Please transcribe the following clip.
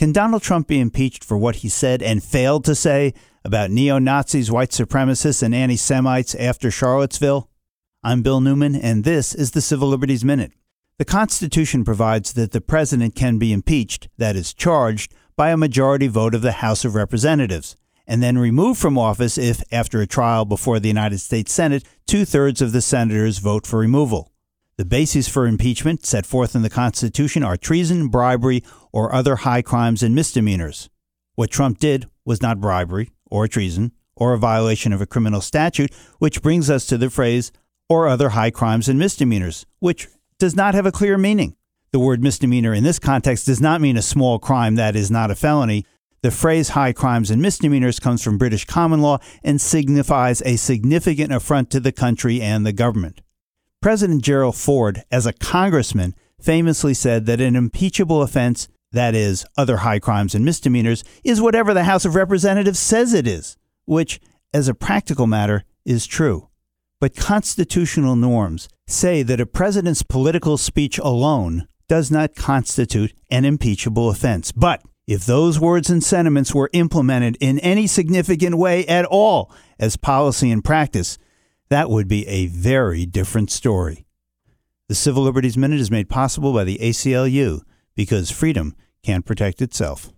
Can Donald Trump be impeached for what he said and failed to say about neo Nazis, white supremacists, and anti Semites after Charlottesville? I'm Bill Newman, and this is the Civil Liberties Minute. The Constitution provides that the president can be impeached, that is, charged, by a majority vote of the House of Representatives, and then removed from office if, after a trial before the United States Senate, two thirds of the senators vote for removal. The bases for impeachment set forth in the Constitution are treason, bribery, or other high crimes and misdemeanors. What Trump did was not bribery or treason or a violation of a criminal statute, which brings us to the phrase, or other high crimes and misdemeanors, which does not have a clear meaning. The word misdemeanor in this context does not mean a small crime that is not a felony. The phrase high crimes and misdemeanors comes from British common law and signifies a significant affront to the country and the government. President Gerald Ford, as a congressman, famously said that an impeachable offense, that is, other high crimes and misdemeanors, is whatever the House of Representatives says it is, which, as a practical matter, is true. But constitutional norms say that a president's political speech alone does not constitute an impeachable offense. But if those words and sentiments were implemented in any significant way at all as policy and practice, that would be a very different story. The Civil Liberties Minute is made possible by the ACLU because freedom can't protect itself.